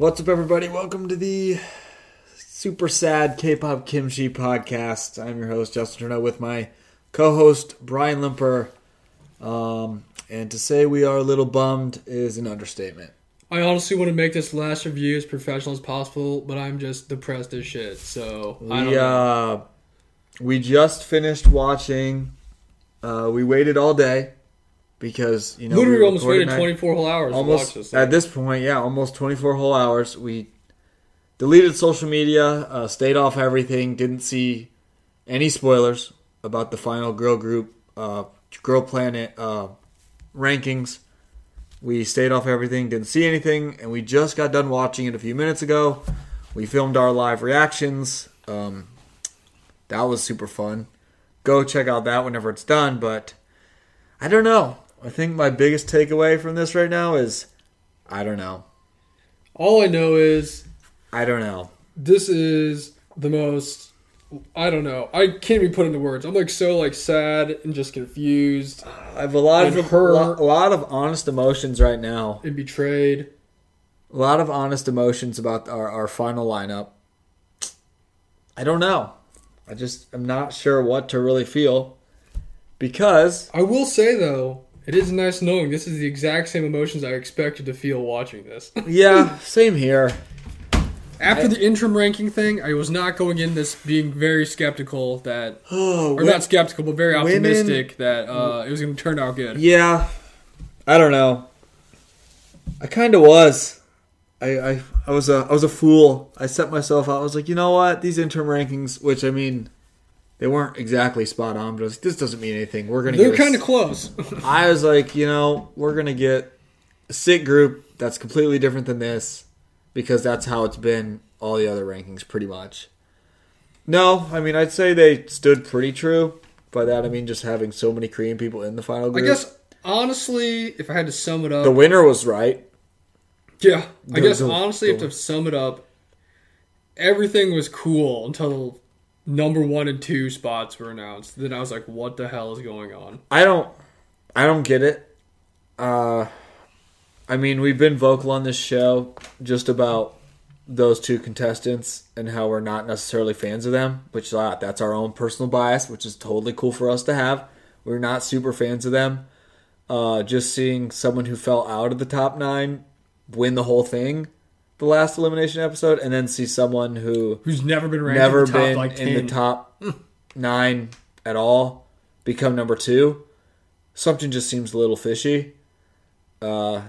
What's up, everybody? Welcome to the super sad K-pop kimchi podcast. I'm your host Justin Turneau with my co-host Brian Limper. Um, and to say we are a little bummed is an understatement. I honestly want to make this last review as professional as possible, but I'm just depressed as shit. So I don't We uh, we just finished watching. Uh, we waited all day because you know we almost waited night- 24 whole hours to watch almost this. at this point, yeah, almost 24 whole hours. We deleted social media, uh, stayed off everything, didn't see any spoilers about the final girl group, uh, girl planet uh, rankings. We stayed off everything, didn't see anything, and we just got done watching it a few minutes ago. We filmed our live reactions. Um, that was super fun. Go check out that whenever it's done, but I don't know. I think my biggest takeaway from this right now is I don't know. All I know is I don't know. this is the most. I don't know. I can't even put into words. I'm like so like sad and just confused I have a lot of her- a lot of honest emotions right now. and betrayed. A lot of honest emotions about our, our final lineup. I don't know. I just am not sure what to really feel because I will say though, it is nice knowing this is the exact same emotions I expected to feel watching this. yeah, same here. After the interim ranking thing, I was not going in this being very skeptical that Oh, or not skeptical, but very Women- optimistic that uh, it was going to turn out good. Yeah, I don't know. I kind of was. I, I I was a I was a fool. I set myself out. I was like, you know what? These interim rankings, which I mean, they weren't exactly spot on, but I was like, this doesn't mean anything. We're gonna. They're get kind of close. I was like, you know, we're gonna get a sick group that's completely different than this, because that's how it's been all the other rankings, pretty much. No, I mean, I'd say they stood pretty true. By that, I mean just having so many Korean people in the final group. I guess honestly, if I had to sum it up, the winner was right. yeah, I the- guess the- honestly, the- if to sum it up, everything was cool until number one and two spots were announced. Then I was like, what the hell is going on? I don't I don't get it. Uh I mean, we've been vocal on this show just about those two contestants and how we're not necessarily fans of them, which uh, that's our own personal bias, which is totally cool for us to have. We're not super fans of them. Uh, just seeing someone who fell out of the top nine win the whole thing, the last elimination episode, and then see someone who Who's never been ranked never in the top, been like, in the top nine at all become number two. Something just seems a little fishy. Uh,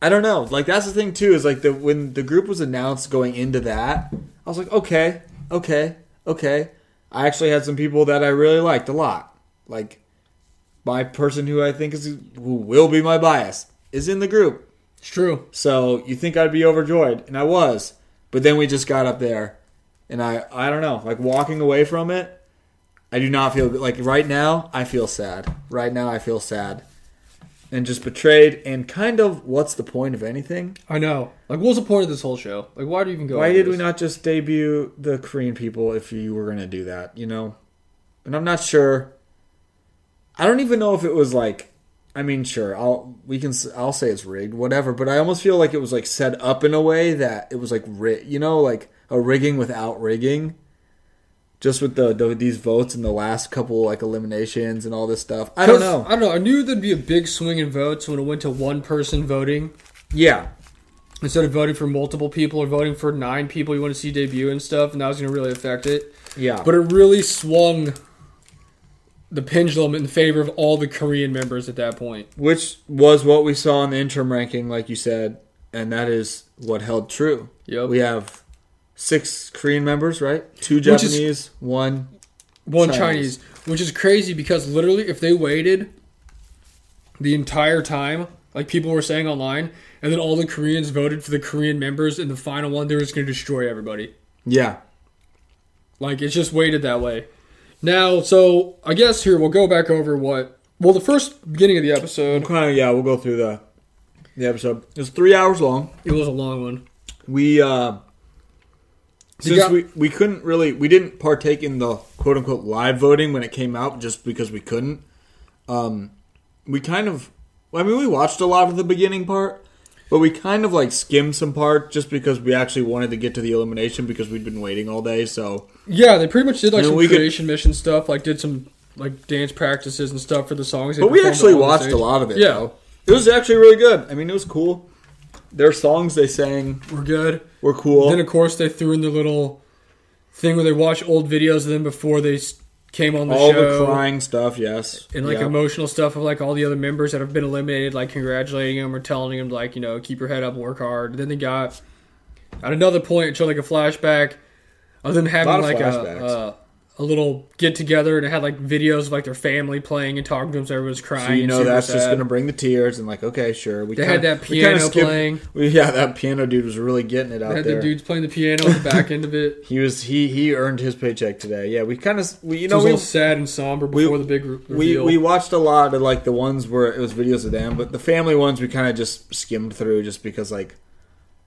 I don't know. Like that's the thing too is like the when the group was announced going into that, I was like, okay, okay, okay. I actually had some people that I really liked a lot. Like my person who I think is who will be my bias is in the group. It's true. So you think I'd be overjoyed, and I was. But then we just got up there, and I I don't know, like walking away from it, I do not feel like right now. I feel sad. Right now, I feel sad, and just betrayed. And kind of, what's the point of anything? I know. Like, what was the point of this whole show? Like, why do you even go? Why did we not just debut the Korean people if you were gonna do that? You know, and I'm not sure. I don't even know if it was like. I mean, sure, I'll we can I'll say it's rigged, whatever. But I almost feel like it was like set up in a way that it was like ri- you know, like a rigging without rigging. Just with the, the these votes and the last couple like eliminations and all this stuff. I don't know. I don't know. I knew there'd be a big swing in votes when it went to one person voting Yeah, instead of voting for multiple people or voting for nine people you want to see debut and stuff, and that was going to really affect it. yeah. But it really swung the pendulum in favor of all the Korean members at that point. Which was what we saw in the interim ranking, like you said, and that is what held true. Yep. We have six Korean members, right? Two Which is- Japanese, one. One Chinese. Chinese, which is crazy because literally, if they waited the entire time, like people were saying online, and then all the Koreans voted for the Korean members in the final one, they were just going to destroy everybody. Yeah, Like it's just weighted that way. Now, so I guess here we'll go back over what. Well, the first beginning of the episode, kind of. Yeah, we'll go through the the episode. It was three hours long. it was a long one. We uh, since got- we we couldn't really we didn't partake in the quote unquote live voting when it came out just because we couldn't. Um, we kind of. I mean, we watched a lot of the beginning part, But we kind of like skimmed some part just because we actually wanted to get to the elimination because we'd been waiting all day. So Yeah, they pretty much did like know, some we could- creation mission stuff, like did some like dance practices and stuff for the songs. But we actually watched a lot of it. Yeah. though. it was actually really good. I mean, it was cool. Their songs they sang We're good. were cool. Then of course they threw in the little thing where they watch old videos of them before they came on the all show. the crying stuff, yes, and like Yeah. emotional stuff of like all the other members that have been eliminated, like congratulating them or telling them like you know keep your head up, work hard. then they got at another point showed like a flashback of them having of like a. a little get together and it had like videos of like their family playing and talking to them, so everyone was crying. So you know that's just going to bring the tears and like okay, sure. We They kinda, had that we piano skipped- playing. We, yeah, that piano dude was really getting it They out had there. the dudes playing the piano at the back end of it. He was he he earned his paycheck today. Yeah, we kind of we you It know we sad and somber we- before the big re- we we watched a lot of like the ones where it was videos of them, but the family ones we kind of just skimmed through just because like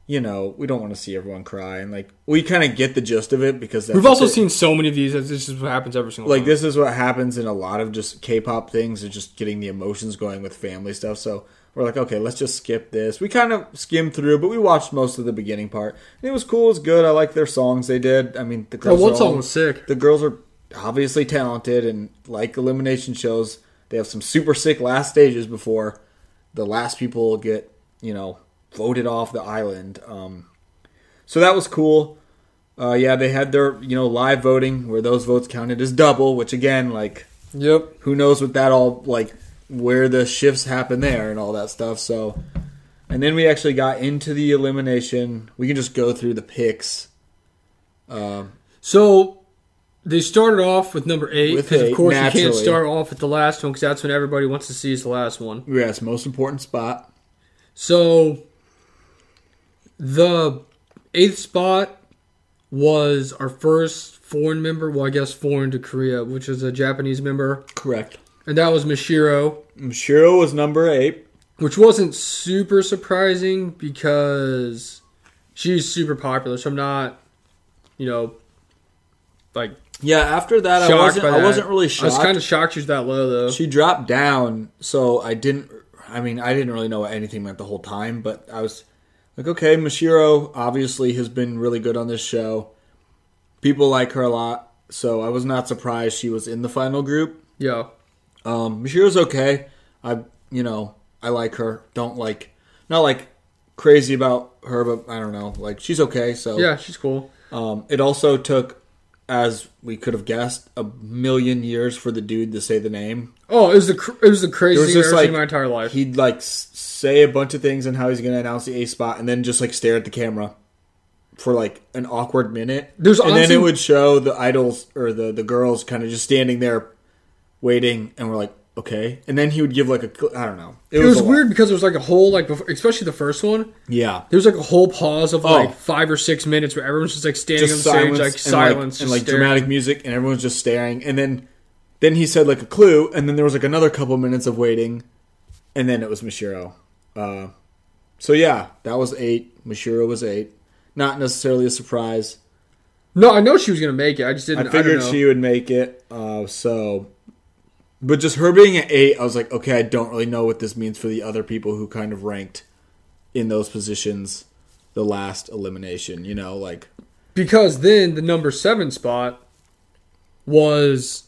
you know we don't want to see everyone cry and like we kind of get the gist of it because that's We've also it. seen so many of these. This is what happens every single like time. this is what happens in a lot of just K-pop things is just getting the emotions going with family stuff. So we're like, okay, let's just skip this. We kind of skimmed through, but we watched most of the beginning part. And it was cool. It was good. I like their songs they did. I mean, the girls. one are song all- was sick. the girls are obviously talented and like elimination shows they have some super sick last stages before the last people get you know voted off the island. Um, so that was cool. Uh, yeah they had their you know live voting where those votes counted as double which again like Yep. who knows what that all like where the shifts happen there and all that stuff. So and then we actually got into the elimination. We can just go through the picks. Um, So they started off with number eight because of course you can't start off with the last one because that's when everybody wants to see is the last one. yes most important spot. So the eighth spot was our first foreign member. Well, I guess foreign to Korea, which is a Japanese member, correct and that was Mashiro, Shiro was number eight. which wasn't super surprising because she's super popular. So I'm not, you know, like Yeah, after that, I wasn't. that. I wasn't really shocked. I was kind of shocked she was that low though. she dropped down, so I didn't. I mean, I didn't really know what anything meant the whole time, but I was like, okay, Mashiro obviously has been really good on this show. People like her a lot, so I was not surprised she was in the final group. yeah. Um, Mashiro's okay. I, you know, I like her. Don't like, not like crazy about her, but I don't know. Like she's okay. So Yeah, she's cool. Um, it also took, as we could have guessed, a million years for the dude to say the name. Oh, it was the it was the craziest was thing I've just ever seen like- in my entire life. He'd like say a bunch of things and how he's going to announce the A spot, and then just like stare at the camera for like an awkward minute. There's and then it would show the idols or the the girls kind of just standing there, waiting, and we're like, okay. And then he would give like a I don't know. it was a lot. weird because there was like a whole like before, especially the first one. Yeah. There was like a whole pause of Oh. like five or six minutes where everyone's just like standing just on the stage, like and silence, like, just and like dramatic music, and everyone's just staring. And then, then he said like a clue, and then there was like another couple minutes of waiting, and then it was Mashiro. Uh, so yeah, that was eight. Mashiro was eight. Not necessarily a surprise. No, I know she was gonna make it. I just didn't. I I, figured know. she would make it. Uh, so, but just her being at eight, I was like, okay, I don't really know what this means for the other people who kind of ranked in those positions. The last elimination, you know, like because then the number seven spot was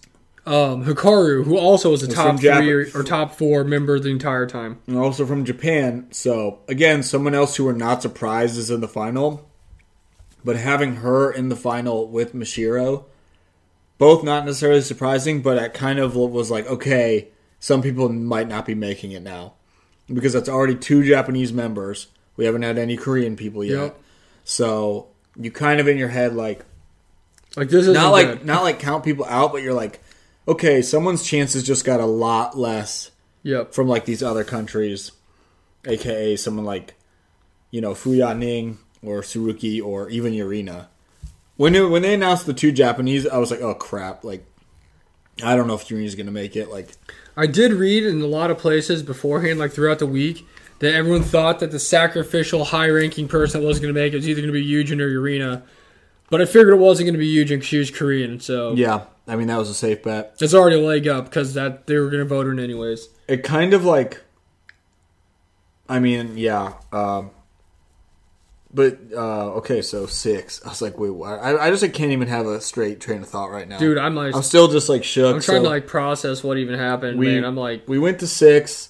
um, Hikaru, who also was a Was top from Jap- three or, or top four member the entire time. and also from Japan. So again, someone else who we're not surprised is in the final, but having her in the final with Mashiro, both not necessarily surprising, but it kind of was like, okay, some people might not be making it now because that's already two Japanese members. We haven't had any Korean people yet, Yep. so you kind of in your head like Like this is not like good. not like count people out, but you're like, okay, someone's chances just got a lot less Yep. from like these other countries, aka someone like, you know, Fuya Ning or Suruki or even Yurina. When it, when they announced the two Japanese, I was like, oh crap! Like, I don't know if Yurina's gonna make it. Like, I did read in a lot of places beforehand, like throughout the week, that everyone thought that the sacrificial high-ranking person that was going to make it was either going to be Yujin or Yurina. But I figured it wasn't going to be Yujin because she was Korean, so yeah, I mean that was a safe bet. it's already a leg up because that they were going to vote her in anyways. It kind of like, I mean, yeah. Um, but uh, okay, so six. I was like, wait, what? I, I just like, can't even have a straight train of thought right now, Dude, I'm like, I'm still just like shook. I'm trying so to like process what even happened, We- man. I'm like, we went to six,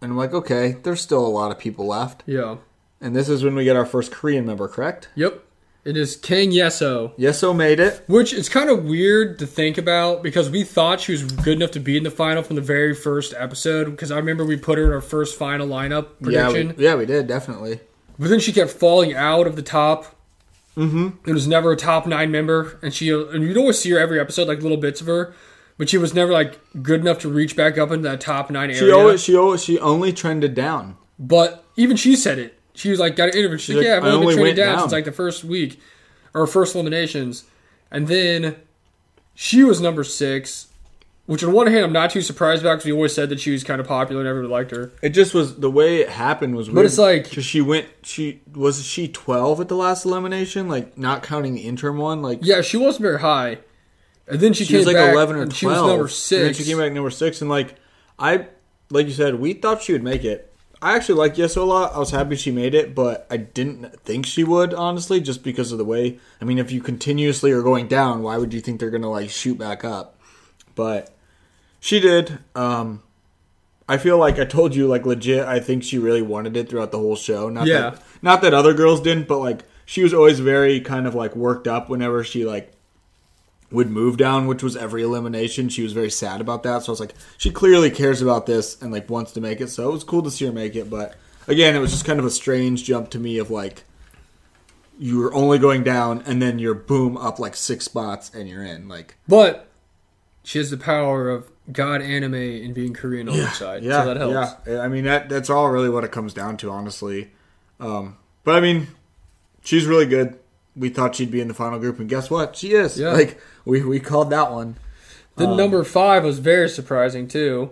and I'm like, okay, there's still a lot of people left, yeah, and this is when we get our first Korean member, correct? yep. It is Kang Yeseo, Yeseo made it. which it's kind of weird to think about because we thought she was good enough to be in the final from the very first episode. Because I remember we put her in our first final lineup Yeah, prediction, we, yeah, we did definitely. But then she kept falling out of the top. Mm-hmm. It was never a top nine member, and she and you'd always see her every episode, like little bits of her, but she was never like good enough to reach back up into that top nine area. She always, she always, she only trended down. But even she said it. She was like, got an interview. She's like, like, yeah, I've only only been went down, down. since like the first week or first eliminations. And then she was number six, which on one hand I'm not too surprised about because we always said that she was kind of popular and everyone liked her. It just was the way it happened was weird. But it's like- 'Cause she went, she was she twelve at the last elimination, like not counting the interim one, like Yeah, she wasn't very high. And then she, she came was like back eleven or twelve. she was number And six. then she came back number six, and like I, like you said, we thought she would make it. I actually like Yeseo a lot. I was happy she made it, but I didn't think she would honestly, just because of the way. I mean, if you continuously are going down, why would you think they're gonna like shoot back up? But she did. Um, I feel like I told you, like legit. I think she really wanted it throughout the whole show. Not Yeah. that, not that other girls didn't, but like she was always very kind of like worked up whenever she like would move down, which was every elimination. She was very sad about that. So I was like, she clearly cares about this and like wants to make it. So it was cool to see her make it. But again, it was just kind of a strange jump to me of like you were only going down and then you're boom up like six spots and you're in. Like But she has the power of God anime and being Korean on her side. yeah, so that helps. yeah. I mean that that's all really what it comes down to, honestly. Um, but I mean, she's really good. We thought she'd be in the final group, and guess what? She is. Yeah. Like we we called that one. Then number five was very surprising too.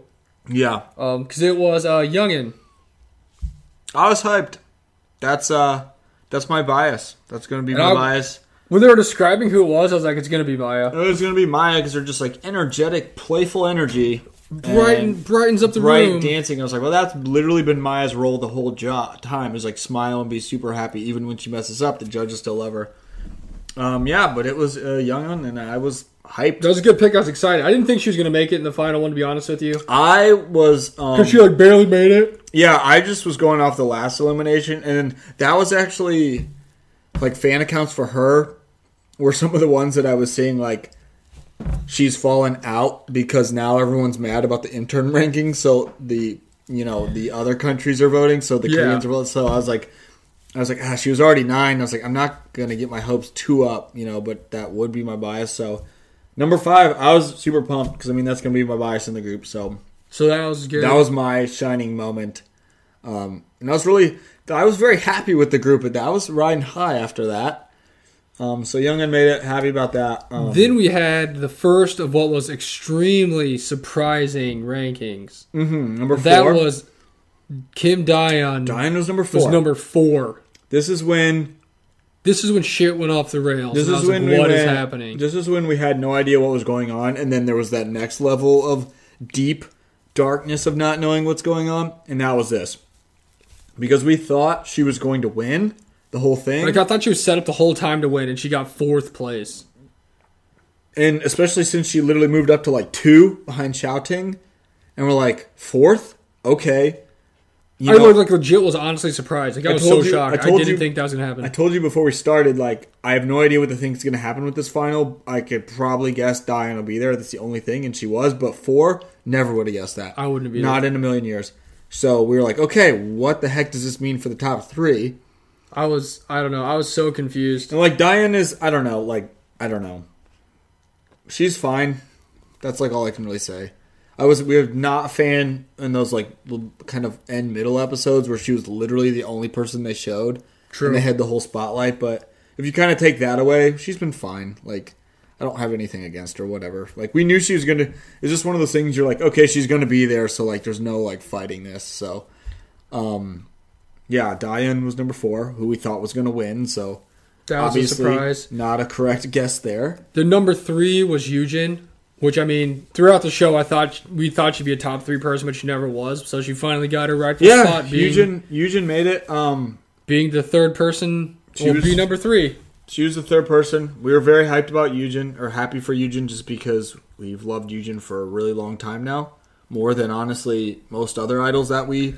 Yeah, Um, because it was uh, Youngeun. I was hyped. That's uh that's my bias. That's gonna be And my I- bias. When they were describing who it was, I was like, it's gonna be Maya. It was gonna be Maya because they're just like energetic, playful energy, Brighten, and brightens up the bright room. dancing. I was like, well, that's literally been Maya's role the whole jo- time. Is like smile and be super happy, even when she messes up. The judges still love her. Um, yeah, but it was uh, young one, and I was hyped. That was a good pick. I was excited. I didn't think she was gonna make it in the final one. To be honest with you, I was um, because she like barely made it. Yeah, I just was going off the last elimination, and that was actually like fan accounts for her were some of the ones that I was seeing like she's fallen out because now everyone's mad about the intern rankings. So the you know the other countries are voting, so the Yeah. Koreans are voting. So I was like, I was like, ah, she was already nine. I was like, I'm not gonna get my hopes too up, you know, but that would be my bias. So number five, I was super pumped because I mean that's gonna be my bias in the group. So So that was good. that was my shining moment. Um, and I was really, I was very happy with the group, but I was riding high after that. Um, so Youngeun made it. Happy about that. Um, then we had the first of what was extremely surprising rankings. mhm, number That was Kim Dayeon Dayeon was number four. was four. number four. this is when This is when shit went off the rails. this is like, when we what is went- happening? This is when we had no idea what was going on, and then there was that next level of deep darkness of not knowing what's going on, and that was this because we thought she was going to win the whole thing. Like I thought she was set up the whole time to win, and she got fourth place. and especially since she literally moved up to like two behind Xiaoting, and we're like fourth, okay. You I know, like legit was honestly surprised. Like I, I was so you- shocked. I I, didn't you- think that was gonna happen. I told you before we started, like I have no idea what the thing's gonna happen with this final. I could probably guess Dayeon will be there. That's the only thing, and she was. But four, never would have guessed that. I wouldn't have. Not in a million years. So we were like, okay, what the heck does this mean for the top three? I was I don't know. I was so confused. And like Dayeon is, I don't know, like I don't know. She's fine. That's like all I can really say. I was we were not a fan in those like kind of end middle episodes where she was literally the only person they showed. True. And they had the whole spotlight, but if you kind of take that away, she's been fine. Like I don't have anything against her, whatever. Like we knew she was gonna. It's just one of those things. You're like, okay, she's gonna be there, so like, there's no like fighting this. So, um, yeah, Dayeon was number four, who we thought was gonna win. So That was a surprise. not a correct guess there. The number three was Yujin. Which I mean, throughout the show, I thought we thought she'd be a top three person, but she never was. So she finally got her rightful Yeah, spot, being, Yujin Yujin made it. Um, being the third person. She Will be number three. she was the third person. We were very hyped about Yujin, or happy for Yujin, just because we've loved Yujin for a really long time now, more than honestly most other idols that we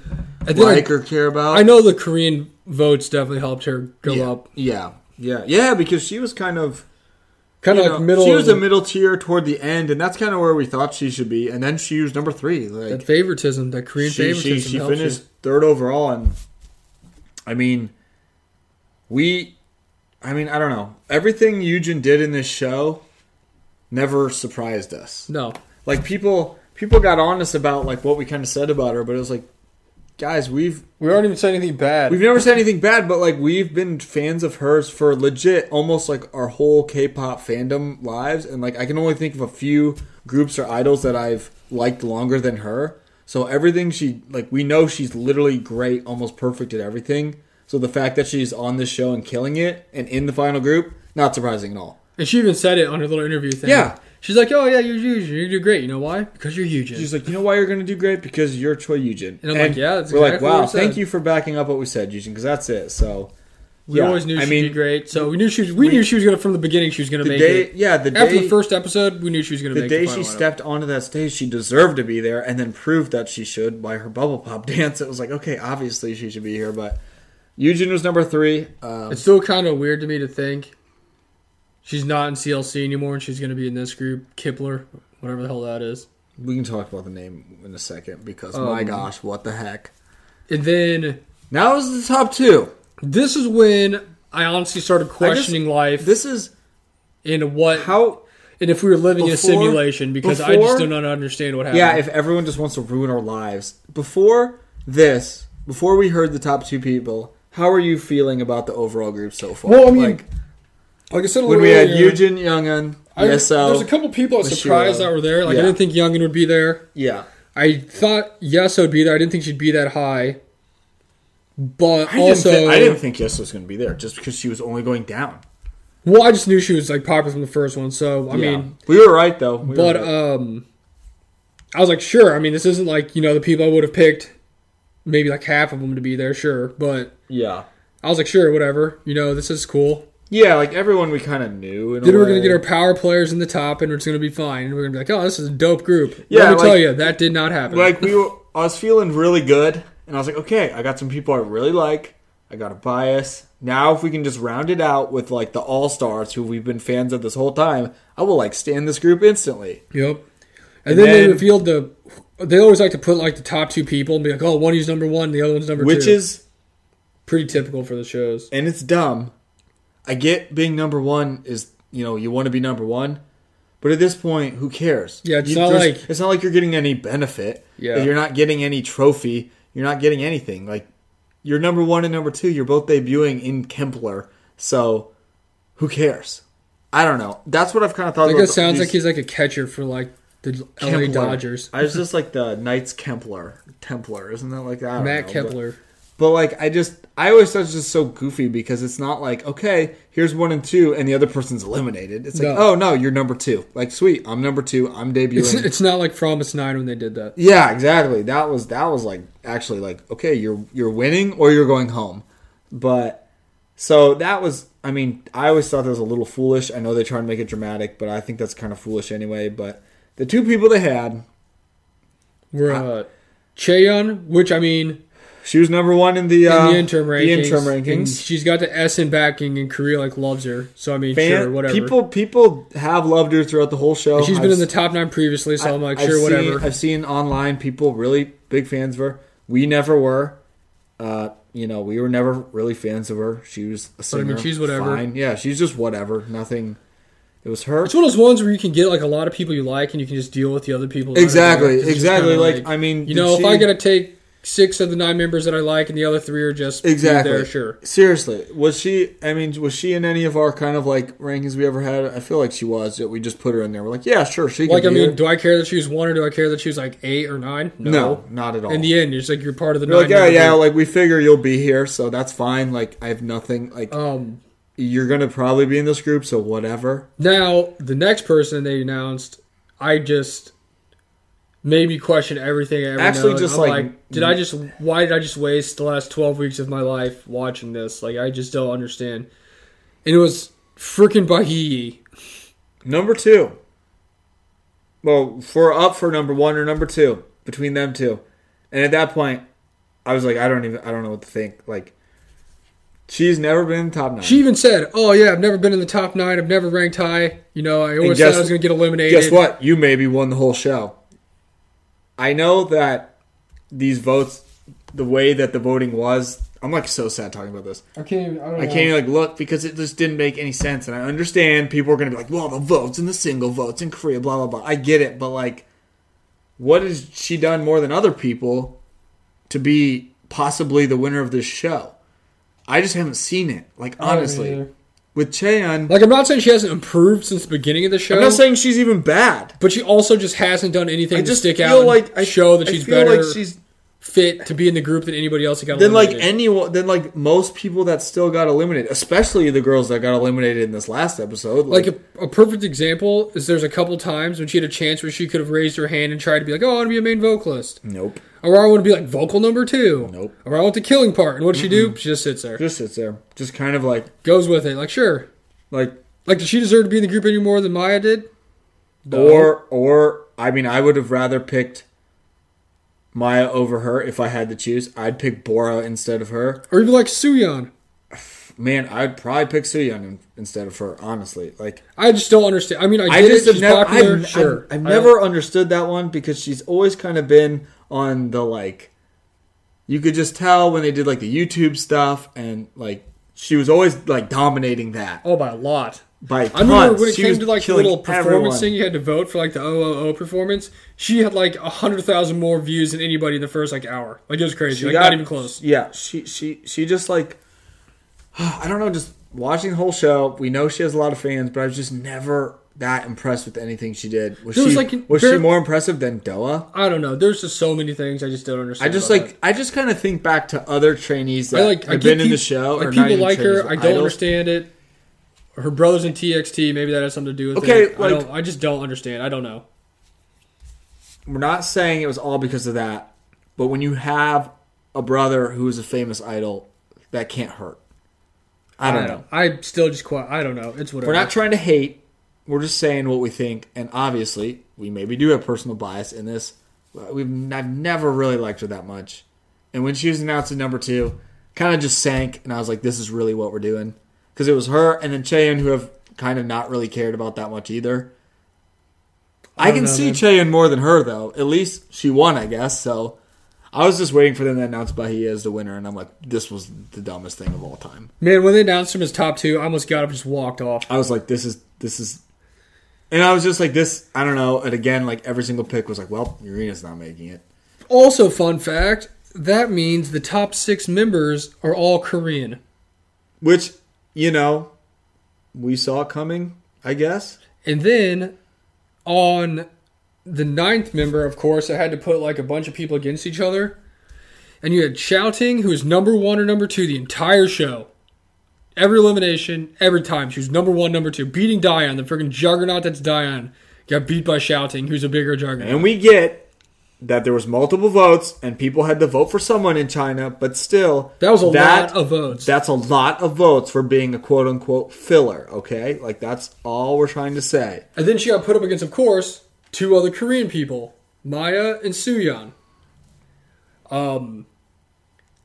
like I, or care about. I know the Korean votes definitely helped her go yeah, up. Yeah, yeah, yeah, because she was kind of Kind of like know, middle. She was a middle tier toward the end, and that's kind of where we thought she should be. And then she was number three. Like that favoritism, that Korean she, she, favoritism. she you. finished third overall, and I mean, we, I mean, I don't know. Everything Yujin did in this show never surprised us. No, Like people, people got honest about like what we kind of said about her, but it was like, guys, we've we aren't even saying anything bad. We've never said anything bad, but like we've been fans of hers for legit almost like our whole K-pop fandom lives, and like I can only think of a few groups or idols that I've liked longer than her. So everything she like, we know she's literally great, almost perfect at everything. So the fact that she's on this show and killing it, and in the final group, not surprising at all. and she even said it on her little interview thing. Yeah. She's like, "Oh yeah, you're huge. You're gonna do great. You know why? Because you're huge." She's like, you know why you're going to do great because you're Choi Yujin. And I'm like, yeah, that's we're exactly like, wow, we thank you for backing up what we said, Yujin, because that's it. So we yeah, always knew I she'd mean, be great. So we knew she was. We, we- knew she was gonna from the beginning. She was gonna make day, it. yeah, the After day the first episode, we knew she was gonna the make day the day she lineup. stepped onto that stage, she deserved to be there, and then proved that she should by her bubble pop dance. It was like, okay, obviously she should be here, but Yujin was number three. Um, It's still kind of weird to me to think she's not in CLC anymore and she's gonna be in this group, Kipler, whatever the hell that is. we can talk about the name in a second because my Um, gosh, what the heck! And then Now is the top two. this is when I honestly started questioning life This is and what how. and if we were living in a simulation because I just don't understand what happened. Yeah, if everyone just wants to ruin our lives before this, before we heard the top two people, how are you feeling about the overall group so far? Well, I mean, like like I said a when we had earlier, Yujin Youngeun, I, Yeseo, there's a couple people I was Mashiro. surprised that were there. Like Yeah. I didn't think Youngeun would be there. yeah. I thought Yeseo would be there. I didn't think she'd be that high. But I didn't, also, thi- I didn't think Yeseo was going to be there just because she was only going down. well, I just knew she was like popular from the first one. So I Yeah. mean, we were right though. We were but right. um, I was like, sure. I mean, this isn't like you know the people I would have picked. Maybe like half of them to be there, sure. But yeah, I was like, sure, whatever. You know, this is cool. Yeah, like everyone we kind of knew. Then we're gonna get our power players in the top, and it's gonna be fine. And we're gonna be like, oh, this is a dope group. Yeah, Let me like- tell you, that did not happen. like we were. I was feeling really good, and I was like, okay, I got some people I really like. I got a bias. Now, if we can just round it out with like the all stars who we've been fans of this whole time, I will like stand this group instantly. Yep. And, And then, they revealed the. They always like to put like the top two people and be like, oh, one is number one, the other one's number Which two. is, pretty typical for the shows. and it's dumb. I get being number one is you know you want to be number one, but at this point, who cares? Yeah, it's You- not like- it's not like you're getting any benefit. Yeah. you're not getting any trophy. You're not getting anything. Like you're number one and number two. You're both debuting in Kempler, so who cares? I don't know. That's what I've kind of thought. Like about it sounds these- like he's like a catcher for like the LA Kempler. Dodgers. I was just like the Knights Kempler, Templar, isn't that like that? Matt know, Kepler. But like I just I always thought it was just so goofy because it's not like, okay, here's one and two and the other person's eliminated. It's like, No. oh no, you're number two. Like sweet, I'm number two, I'm It's, debuting. it's not like fromis_9 when they did that. yeah, exactly. That was that was like actually like, okay, you're you're winning or you're going home. But so that was I mean, I always thought that was a little foolish. I know they try to make it dramatic, but I think that's kind of foolish anyway. But the two people they had, We're uh, Cheon, which I mean, she was number one in the in uh, the interim rankings. The interim and she's got the S in backing, and Korea like loves her. So I mean, Fan- sure, whatever. People people have loved her throughout the whole show. And she's been I've in the top nine previously, so I, am like, I've sure, seen- whatever. I've seen online people really big fans of her. We never were. Uh, you know, we were never really fans of her. She was a But, I mean, she's whatever. Fine. Yeah, she's just whatever. Nothing. It was her. It's one of those ones where you can get like a lot of people you like, and you can just deal with the other people. Exactly. are there. It's just Exactly. kinda Like, I mean, you know, if I gotta take six of the nine members that I like, and the other three are just Exactly. there, sure. Seriously, was she? I mean, was she in any of our kind of like rankings we ever had? I feel like she was. That we just put her in there. We're like, yeah, sure, she. Like, I mean, do I care that she was one, or do I care that she was like eight or nine? no, not at all. In the end, it's like you're part of the We're nine. like, yeah, yeah, like we figure you'll be here, so that's fine. Like, I have nothing. Like, Um, you're gonna probably be in this group, so whatever. now the next person they announced, I just made me question everything. I ever Actually, known. just, I'm like, like, made me question everything. I known. just, I'm like, did I mm. just why did I just waste the last twelve weeks of my life watching this? Like, I just don't understand. And it was freaking Bahiyyih. Number two. Well, for up for number one or number two between them two, and at that point, I was like, I don't even, I don't know what to think. Like, she's never been in the top nine. She even said, "Oh yeah, I've never been in the top nine. I've never ranked high. You know, I always guess- thought I was going to get eliminated." Guess what? You maybe won the whole show. I know that these votes, the way that the voting was, I'm like so sad talking about this. I can't. Even, I, don't I can't even like look because it just didn't make any sense. And I understand people are gonna be like, well, the votes and the single votes in Korea, blah blah blah. I get it, but like, what has she done more than other people to be possibly the winner of this show? I just haven't seen it. Like honestly. With Chaehyun, Like I'm not saying she hasn't improved since the beginning of the show. I'm not saying she's even bad. but she also just hasn't done anything I to just stick feel out and like I show that I she's feel better Like she's fit to be in the group than anybody else that got then like anyone, then like most people that still got eliminated, especially the girls that got eliminated in this last episode. like a, a perfect example is there's a couple times when she had a chance where she could have raised her hand and tried to be like, oh, I want to be a main vocalist, nope, or I want to be like vocal number two, Nope. or I want the killing part. And what does she do? She just sits there, just sits there, just kind of like goes with it. Like sure, like like does she deserve to be in the group any more than Maya did? No. Or or I mean, I would have rather picked Maya over her if I had to choose. I'd pick Bora instead of her. or even like Suyeon. Man, I'd probably pick Suyeon instead of her. Honestly, like I just don't understand. I mean, I I just never, popular. I've, sure, I've, I've I never understood that one because she's always kind of been on the like. You could just tell when they did like the YouTube stuff and like she was always like dominating that Oh, by a lot. By I remember when it She came to like the little performance everyone. thing, you had to vote for like the OOO performance. She had like a hundred thousand more views than anybody in the first like hour. Like it was crazy. She like got- not even close. Yeah, she she she just like I don't know, just watching the whole show. We know she has a lot of fans, but I was just never that impressed with anything she did. Was There she was, like, was very- she more impressive than Doa? I don't know. There's just so many things I just don't understand. I just like I just kind of think back to other trainees that. that I like. I have get been in the show. Like or people like her. I don't idols. understand it. Her brothers in TXT. Maybe that has something to do with Okay, it. I like- don't. I just don't understand. I don't know. We're not saying it was all because of that, but when you have a brother who is a famous idol, that can't hurt. I don't know. I still just quite. I don't know. It's whatever. We're not trying to hate. We're just saying what we think, and obviously, we maybe do have personal bias in this. We've I've never really liked her that much, and when she was announced at number two, kind of just sank, and I was like, "This is really what we're doing," because it was her and then Chaehyun, who have kind of not really cared about that much either. I, don't can know, see man. Chaehyun more than her though. At least she won, I guess. So I was just waiting for them to announce Bahiyyih as the winner, and I'm like, "This was the dumbest thing of all time." Man, when they announced him as top two, I almost got up and just walked off. I was like, this is this is, and I was just like, this. I don't know. And again, like every single pick was like, well, Yurina's not making it. Also, fun fact that means the top six members are all Korean. Which you know, we saw coming. I guess. And then on the ninth member, of course, I had to put like a bunch of people against each other. And you had Xiaoting, who was number one or number two the entire show. Every elimination, every time. She was number one, number two. Beating Dayeon, the freaking juggernaut that's Dayeon, got beat by Xiaoting, who's a bigger juggernaut. And we get that there was multiple votes and people had to vote for someone in China, but still, That was a that- lot of votes. That's a lot of votes for being a quote unquote filler. Okay, like that's all we're trying to say. And then she got put up against, of course, two other Korean people, Maya and Suyeon. Um,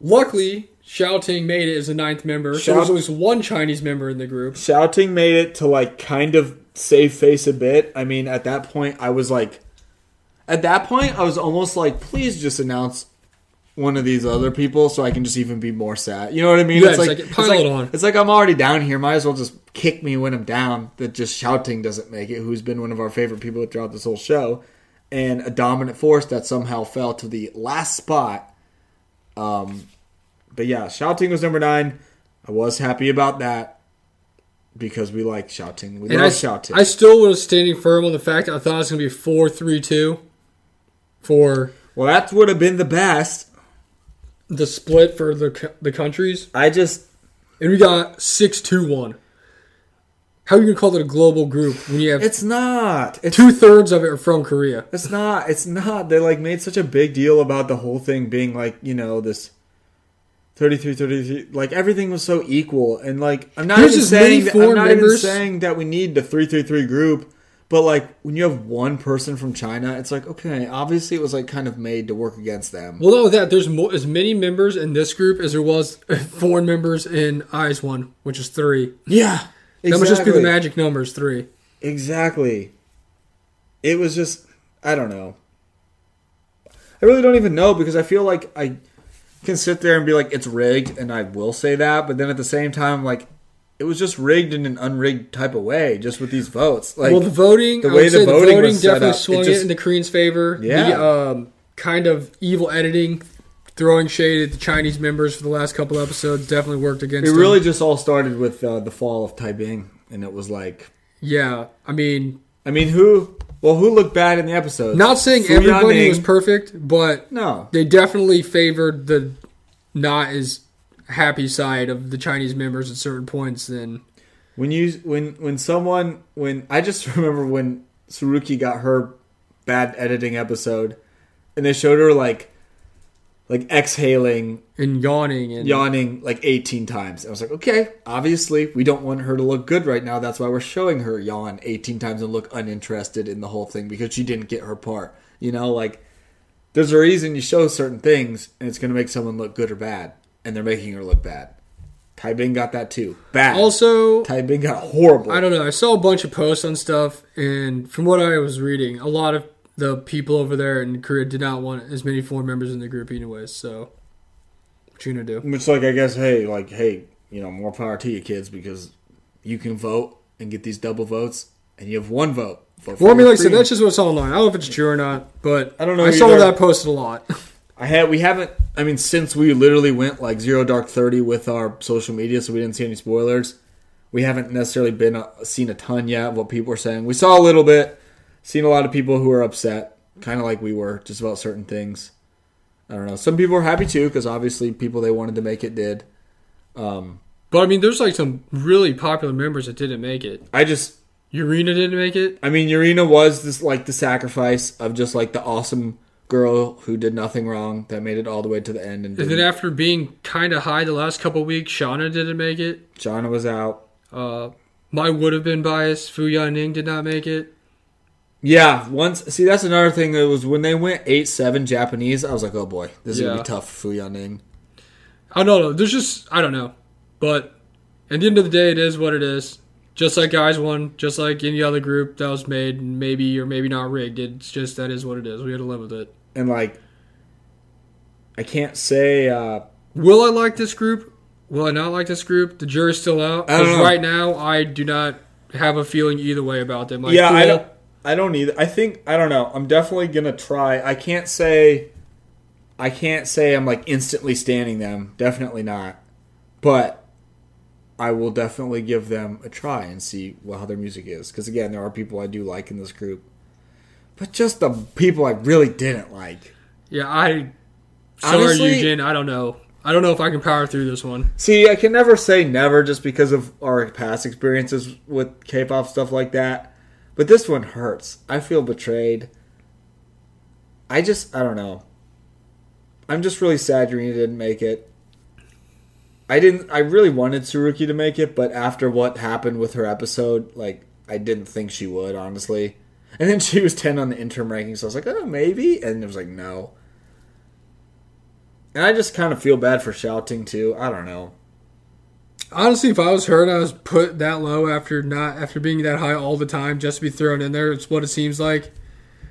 luckily, Xiaoting made it as a ninth member. So there was least one Chinese member in the group. Xiaoting made it to like kind of save face a bit. I mean, at that point, I was like, at that point, I was almost like, please just announce one of these other people so I can just even be more sad. You know what I mean? Yeah, it's like, pile like, it on. It's like I'm already down here. Might as well just kick me when I'm down. That just Xiaoting doesn't make it. Who's been one of our favorite people throughout this whole show, and a dominant force that somehow fell to the last spot. Um, but yeah, Xiaoting was number nine. I was happy about that because we like Xiaoting. We And love I, Xiaoting. I still was standing firm on the fact that I thought it was going to be 4 3 2 for well, that would have been the best. the split for the, the countries. I just And we got 6 2 1. How are you gonna call it a global group when you have It's not. It's two thirds of it are from Korea? It's not. It's not. They like made such a big deal about the whole thing being like, you know, this 33 33 like everything was so equal and like I'm not There's even as many saying that, I'm foreign not even members- saying that we need the 333 group, but like when you have one person from China, it's like okay, obviously it was like kind of made to work against them. Well, with that. There's more, as many members in this group as there was foreign members in IZ*ONE, which is three. Yeah. That would just be the magic numbers, three. Exactly. It was just I don't know. I really don't even know because I feel like I can sit there and be like it's rigged and I will say that, but then at the same time like it was just rigged in an unrigged type of way just with these votes. Like well, the voting, the way the voting the voting was set definitely up, it swung it, just- in the Koreans' favor. Yeah. The um, kind of evil editing, throwing shade at the Chinese members for the last couple episodes definitely worked against it them. really just all started with uh, the fall of Taiping and it was like Yeah, I mean, I mean who well who looked bad in the episode? not saying Fu everybody was perfect, but No. they definitely favored the not as happy side of the Chinese members at certain points than When you when when someone when I just remember when Saruki got her bad editing episode, and they showed her like like exhaling, and yawning and yawning like eighteen times. I was like, okay, obviously we don't want her to look good right now. That's why we're showing her yawn eighteen times and look uninterested in the whole thing because she didn't get her part. You know, like there's a reason you show certain things, and it's going to make someone look good or bad, and they're making her look bad. Tai Bing got that too. Bad. also Tai Bing got horrible. I don't know. I saw a bunch of posts on stuff, and from what I was reading, a lot of the people over there in Korea did not want as many foreign members in the group, anyways. So, what you gonna do? It's like I guess, hey, like, hey, you know, more power to you kids because you can vote and get these double votes, and you have one vote. Vote for Well, I mean, like I said, that's just what's online. I don't know if it's true or not, but I don't know I saw that posted a lot. I had we haven't. I mean, since we literally went like zero dark thirty with our social media, so we didn't see any spoilers. We haven't necessarily been uh, seen a ton yet of what people are saying. We saw a little bit, seen a lot of people who are upset, kind of like we were, just about certain things. I don't know. Some people are happy too because obviously people they wanted to make it did. Um, but I mean, there's like some really popular members that didn't make it. I just Yurina didn't make it. I mean, Yurina was this like the sacrifice of just like the awesome girl who did nothing wrong that made it all the way to the end, and And then after being kind of high the last couple weeks, Shauna didn't make it. Shauna was out. Uh, my would have been biased. Fu Yanning did not make it. Yeah, once see that's another thing. It was when they went eight seven Japanese. I was like, oh boy, this is gonna be tough for Fu Yaning. I don't know. There's just I don't know, but at the end of the day, it is what it is. Just like guys won, just like any other group that was made, maybe or maybe not rigged. It's just that is what it is. We had to live with it. And like, I can't say. uh Will I like this group? Will I not like this group? The jury's still out. I don't 'Cause know. right now, I do not have a feeling either way about them. Like, yeah, I don't. I don't either. I think I don't know. I'm definitely gonna try. I can't say. I can't say I'm like instantly standing them. Definitely not. But I will definitely give them a try and see what, how their music is. Because again, there are people I do like in this group, but just the people I really didn't like. Yeah, I. Sorry, Honestly- Eugene. I don't know. I don't know if I can power through this one. See, I can never say never just because of our past experiences with K-pop stuff like that. But this one hurts. I feel betrayed. I just, I don't know. I'm just really sad Yurina didn't make it. I didn't. I really wanted Tsuruki to make it, but after what happened with her episode, like I didn't think she would, honestly. And then she was ten on the interim rankings, so I was like, oh, maybe, and it was like, no. And I just kind of feel bad for Xiaoting too. I don't know. Honestly, if I was her and I was put that low after not after being that high all the time, just to be thrown in there, it's what it seems like.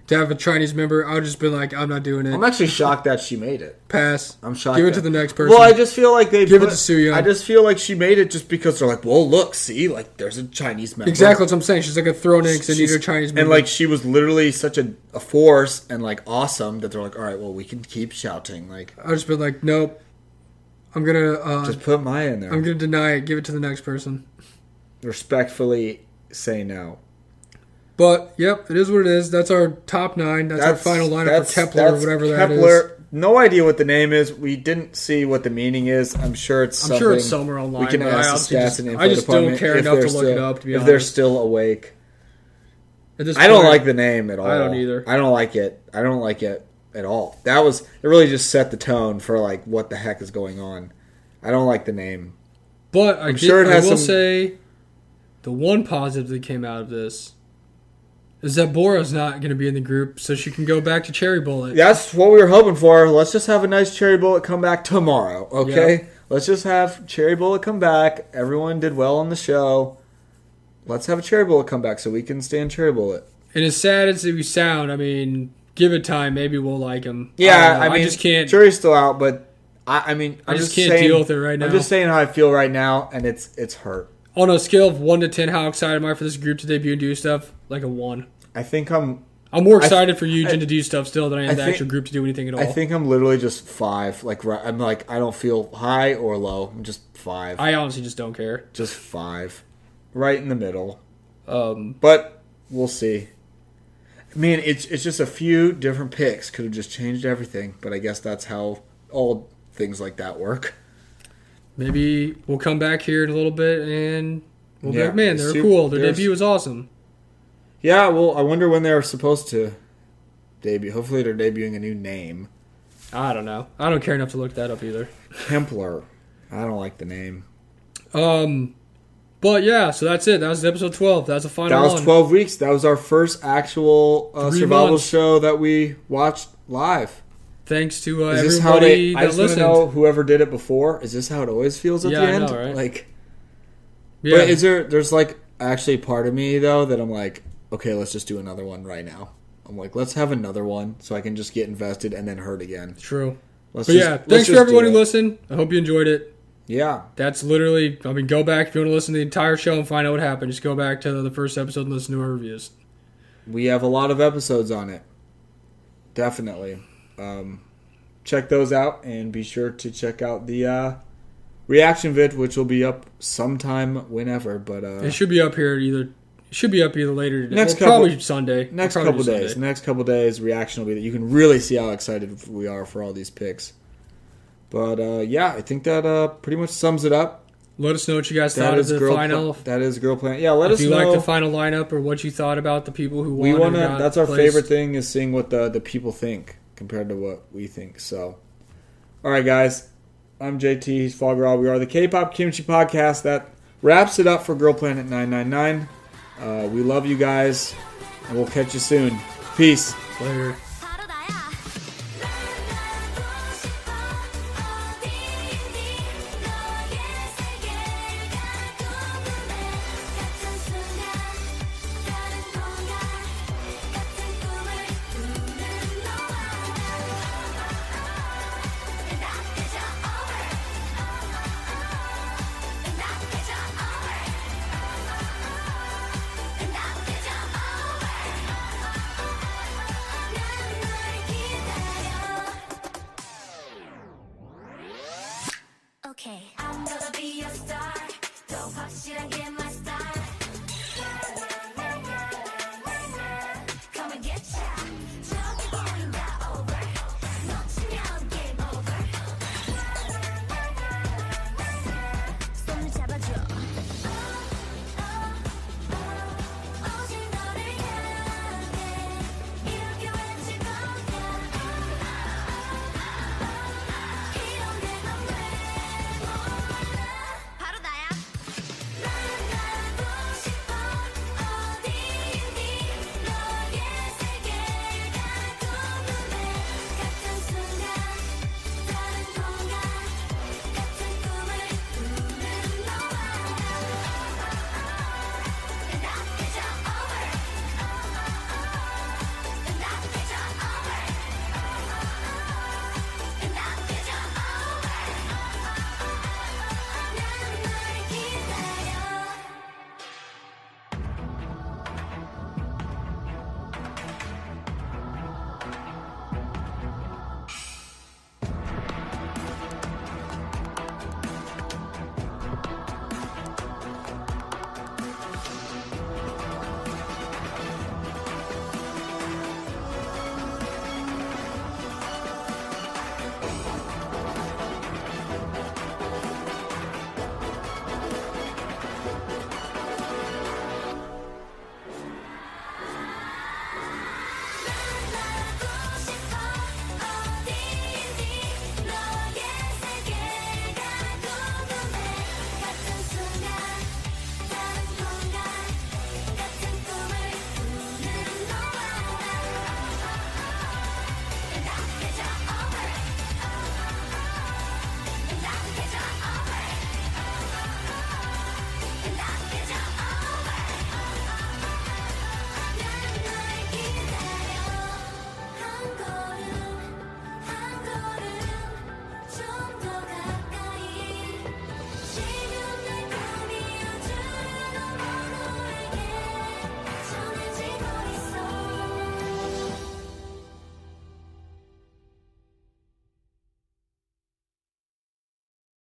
To have a Chinese member, I would just been like, I'm not doing it. I'm actually shocked that she made it. Pass. I'm shocked. Give it that- to the next person. Well, I just feel like they Give it to Suyeon. I just feel like she made it just because they're like, well, look, see, like there's a Chinese member. exactly what I'm saying. She's like a thrown in because She's- a Chinese member. and like she was literally such a, a force and like awesome that they're like, all right, well, we can keep Xiaoting. Like, I would just been like, nope. I'm gonna uh, just put Maya in there. I'm gonna deny it. Give it to the next person. Respectfully say no. But yep, it is what it is. That's our top nine. That's, our final lineup for Kepler or whatever that is. Kepler, no idea what the name is. We didn't see what the meaning is. I'm sure it's. I'm sure it's somewhere online. We can but I ask the stats just, and info I just don't care enough to they're look still, it up. To be if honest, they're still awake. This I don't like the name at all. I don't either. I don't like it. I don't like it at all. That was it. Really, just set the tone for like what the heck is going on. I don't like the name. But I, I'm did, sure it has I will some- say, the one positive that came out of this is that Bora's not going to be in the group, so she can go back to Cherry Bullet. That's what we were hoping for. Let's just have a nice cherry bullet come back tomorrow, okay? Let's just have cherry bullet come back. Everyone did well on the show. Let's have a cherry bullet come back so we can stand cherry bullet. And as sad as we sound, I mean, give it time. Maybe we'll like him. Yeah, know. I, mean, just can't. Jury's still out, but I, I mean, I I'm just can't saying, deal with it right now. I'm just saying how I feel right now, and it's it's hurt. On a scale of one to ten, how excited am I for this group to debut and do stuff? Like a one. I think I'm I'm more excited for Yujin I- to do stuff still than I am I the think- actual group to do anything at all. I think I'm literally just five. Like I'm like I don't feel high or low. I'm just five. I honestly just don't care. just five, right in the middle. Um, But we'll see. I mean, it's it's just a few different picks could have just changed everything. But I guess that's how all things like that work. maybe we'll come back here in a little bit and we'll be Yeah, like, man, they're super- cool. Their debut was awesome. Yeah, well, I wonder when they're supposed to debut. Hopefully, they're debuting a new name. I don't know. I don't care enough to look that up either. Kep1er. I don't like the name. Um, but yeah, so that's it. That was episode twelve. That's the final That was one. 12 weeks. That was our first actual uh, survival months. show that we watched live. Thanks to uh, Is this how they? everybody I just listened. know whoever did it before. Is this how it always feels at Yeah, the I end? know, right? Like, yeah, but is there? There's like actually part of me though that I'm like, okay, let's just do another one right now. I'm like, let's have another one so I can just get invested and then hurt again. true. Let's But just- yeah, thanks for everyone who listened. I hope you enjoyed it. Yeah, That's literally. I mean, go back if you want to listen to the entire show and find out what happened. Just go back to the first episode and listen to our reviews. we have a lot of episodes on it. Definitely. Um, check those out and be sure to check out the uh, reaction vid, which will be up sometime whenever. But uh, It should be up here either. Should be up either later today. Next well, probably couple- Sunday. next Probably couple Sunday. days, next couple days, reaction will be that you can really see how excited we are for all these picks. But uh, yeah, I think that uh, pretty much sums it up. Let us know what you guys That thought of the girl. final. Pla- that is girl plan. Yeah, let if us you know. like the final lineup or what you thought about the people who won. we want to. That's our placed. favorite thing is seeing what the the people think compared to what we think. So, all right, guys. I'm JT. He's Foggerall. We are the K-pop Kimchi Podcast. That wraps it up for Girl Planet 999. Uh, we love you guys, and we'll catch you soon. Peace. Later.